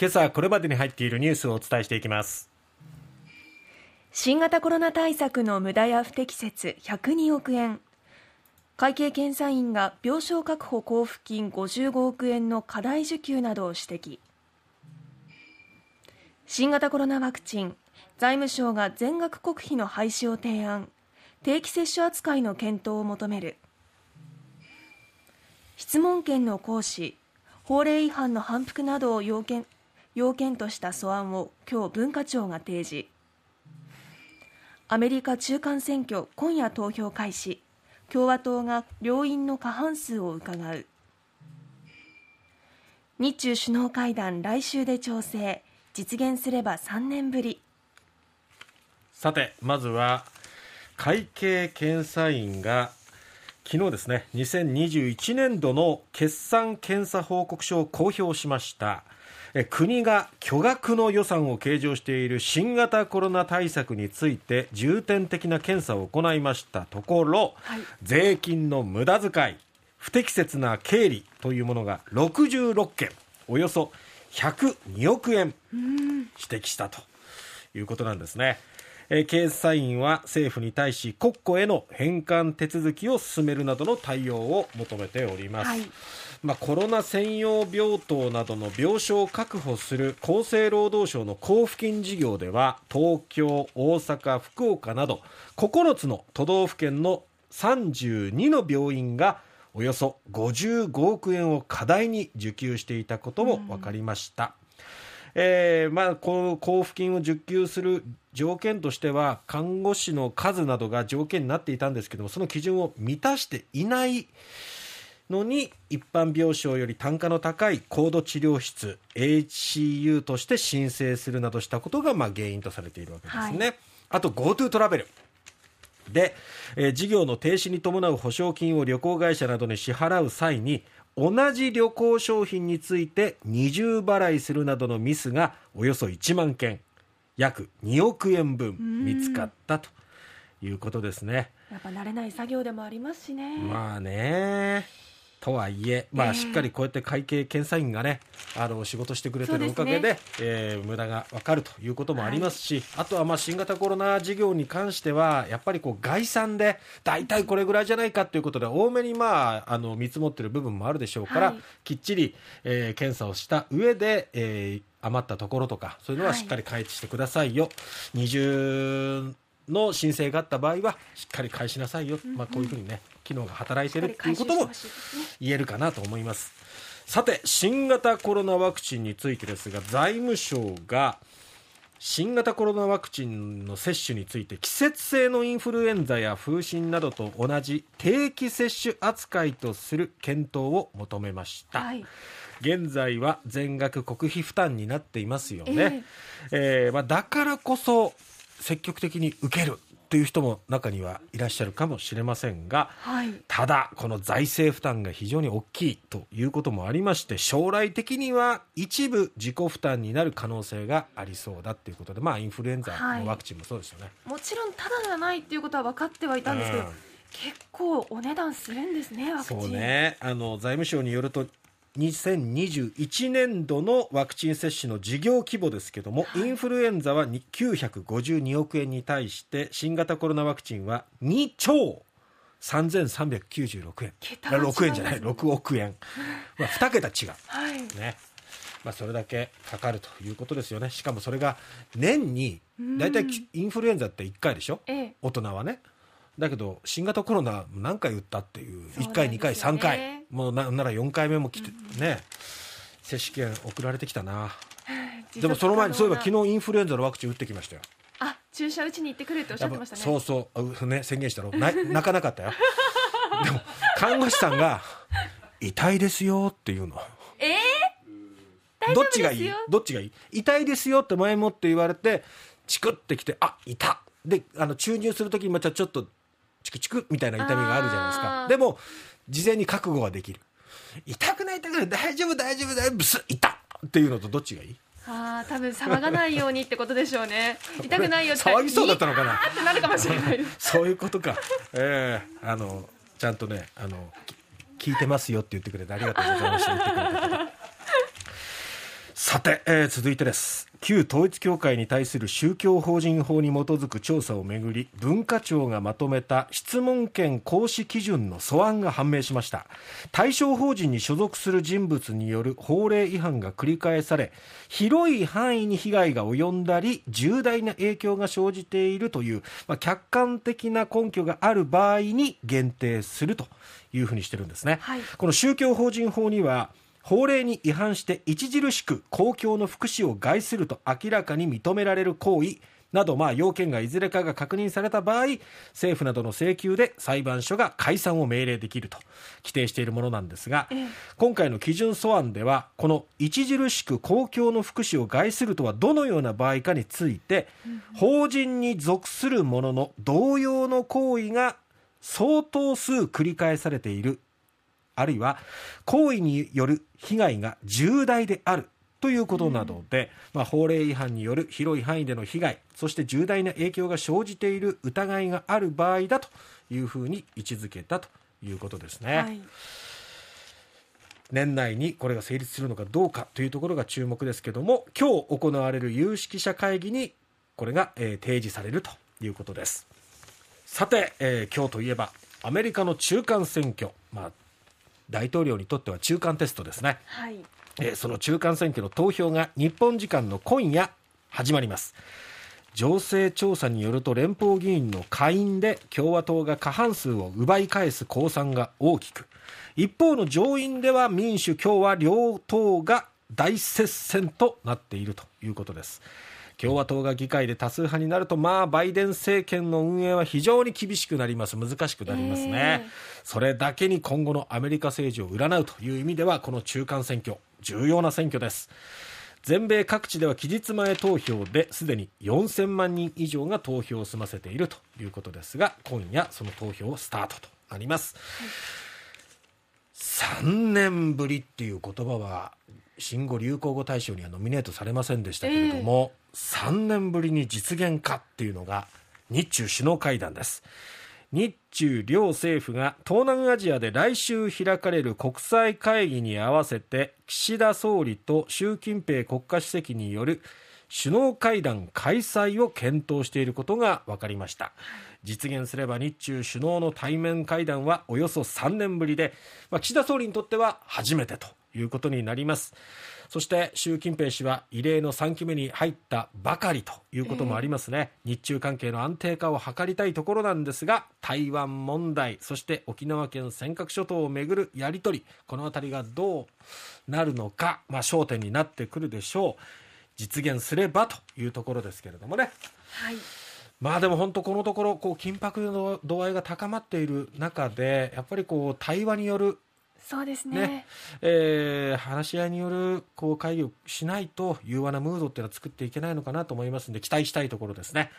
今朝これまでに入っているニュースをお伝えしていきます。新型コロナ対策の無駄や不適切102億円会計検査院が病床確保交付金55億円の過大受給などを指摘。新型コロナワクチン財務省が全額国費の廃止を提案。定期接種扱いの検討を求める。質問権の行使法令違反の反復などを要件要件とした素案を今日文化庁が提示。アメリカ中間選挙今夜投票開始。共和党が両院の過半数を伺う。日中首脳会談来週で調整。実現すれば3年ぶり。さてまずは会計検査院が昨日ですね2021年度の決算検査報告書を公表しました。国が巨額の予算を計上している新型コロナ対策について重点的な検査を行いました。ところ、はい、税金の無駄遣い不適切な経理というものが66件およそ102億円指摘したということなんですね。えー、検査院は政府に対し国庫への返還手続きを進めるなどの対応を求めております、はい、まあ、コロナ専用病棟などの病床を確保する厚生労働省の交付金事業では東京、大阪、福岡など9つの都道府県の32の病院がおよそ55億円を過大に受給していたことも分かりました。えーまあ、この交付金を受給する条件としては看護師の数などが条件になっていたんですけどもその基準を満たしていないのに一般病床より単価の高い高度治療室 HCU として申請するなどしたことがまあ原因とされているわけですね。はい、あと GoTo トラベルで、えー、事業の停止に伴う保証金を旅行会社などに支払う際に同じ旅行商品について二重払いするなどのミスがおよそ1万件約2億円分見つかったということですね。やっぱ慣れない作業でもありますしね。まあね。とはいえ、まあ、しっかりこうやって会計検査院がね、あの仕事してくれてるおかげで、で、ね、えー、無駄が分かるということもありますし、はい、あとはまあ新型コロナ事業に関しては、やっぱりこう概算で、大体これぐらいじゃないかということで、多めにまああの見積もってる部分もあるでしょうから、はい、きっちり、えー、検査をした上で、えー、余ったところとか、そういうのはしっかり開示してくださいよ。はい、の申請があった場合はしっかり返しなさいよ、まあ、こういうふうにね機能が働いているということも言えるかなと思います。さて新型コロナワクチンについてですが財務省が新型コロナワクチンの接種について季節性のインフルエンザや風疹などと同じ定期接種扱いとする検討を求めました、はい、現在は全額国費負担になっていますよね、えー、えー、まあ、だからこそ積極的に受けるという人も中にはいらっしゃるかもしれませんが、はい、ただ、この財政負担が非常に大きいということもありまして将来的には一部自己負担になる可能性がありそうだということで、まあ、インフルエンザのワクチンもそうですよね、はい、もちろんただじゃないということは分かってはいたんですけど、うん、結構お値段するんですね、ワクチン。そうね。あの財務省によると2021年度のワクチン接種の事業規模ですけども、はい、インフルエンザは952億円に対して新型コロナワクチンは2兆3396円6円じゃない6億円、まあ、2桁違う、はい、ね。まあ、それだけかかるということですよね。しかもそれが年に大体インフルエンザって1回でしょ、ええ、大人はね。だけど新型コロナ何回打ったっていう、1回2回3回もうななら4回目も来て、ね。接種券送られてきたな。でもその前にそういえば昨日インフルエンザのワクチン打ってきましたよ。あ注射打ちに行ってくるっておっしゃってましたね。そうそうね宣言したろ。な 泣かなかったよ。でも看護師さんが「痛いですよ」って言うの。えー、どっちがいい？どっちがいい？痛いですよって前もって言われてチクってきてあ痛であの注入する時にまたちょっとチクチクみたいな痛みがあるじゃないですか。でも事前に覚悟ができる。痛くない痛くない大丈夫大丈夫大丈夫ブス痛っ！ていうのとどっちがいい？ああ多分騒がないようにってことでしょうね。痛くないよって騒ぎそうだったのかな？ってなるかもしれないそういうことか。ええー、あのちゃんとねあの聞いてますよって言ってくれてありがとうございましたさて、えー、続いてです。旧統一教会に対する宗教法人法に基づく調査をめぐり文化庁がまとめた質問権行使基準の素案が判明しました。対象法人に所属する人物による法令違反が繰り返され広い範囲に被害が及んだり重大な影響が生じているという、まあ、客観的な根拠がある場合に限定するというふうにしてるんですね、はい、この宗教法人法には法令に違反して著しく公共の福祉を害すると明らかに認められる行為など、まあ、要件がいずれかが確認された場合政府などの請求で裁判所が解散を命令できると規定しているものなんですが、今回の基準素案ではこの著しく公共の福祉を害するとはどのような場合かについて、法人に属するものの同様の行為が相当数繰り返されているあるいは行為による被害が重大であるということなどで、まあ、法令違反による広い範囲での被害そして重大な影響が生じている疑いがある場合だというふうに位置づけたということですね。はい。年内にこれが成立するのかどうかというところが注目ですけども今日行われる有識者会議にこれが、えー、提示されるということです。さて、えー、今日といえばアメリカの中間選挙、まあ、大統領にとっては中間テストですね、はい、えー、その中間選挙の投票が日本時間の今夜始まります。情勢調査によると連邦議員の下院で共和党が過半数を奪い返す公算が大きく。一方の上院では民主共和両党が大接戦となっているということです共和党が議会で多数派になると、まあ、バイデン政権の運営は非常に厳しくなります、難しくなりますね、えー、それだけに今後のアメリカ政治を占うという意味では、この中間選挙、重要な選挙です。全米各地では期日前投票ですでに4000万人以上が投票を済ませているということですが今夜その投票スタートとなります、はい、3年ぶりっていう言葉は新語・流行語大賞にはノミネートされませんでしたけれども、えー、3年ぶりに実現かっていうのが日中首脳会談です。日中両政府が東南アジアで来週開かれる国際会議に合わせて岸田総理と習近平国家主席による首脳会談開催を検討していることが分かりました。実現すれば日中首脳の対面会談はおよそ3年ぶりで、まあ、岸田総理にとっては初めてということになります。そして習近平氏は異例の3期目に入ったばかりということもありますね、えー、日中関係の安定化を図りたいところなんですが台湾問題そして沖縄県尖閣諸島をめぐるやり取りこの辺りがどうなるのか、まあ、焦点になってくるでしょう。実現すればというところですけれどもね。はいまあでも本当このところこう緊迫の度合いが高まっている中でやっぱりこう対話によるそうですねね、えー、話し合いによるこう会議をしないと融和なムードっていうのは作っていけないのかなと思いますので期待したいところですね。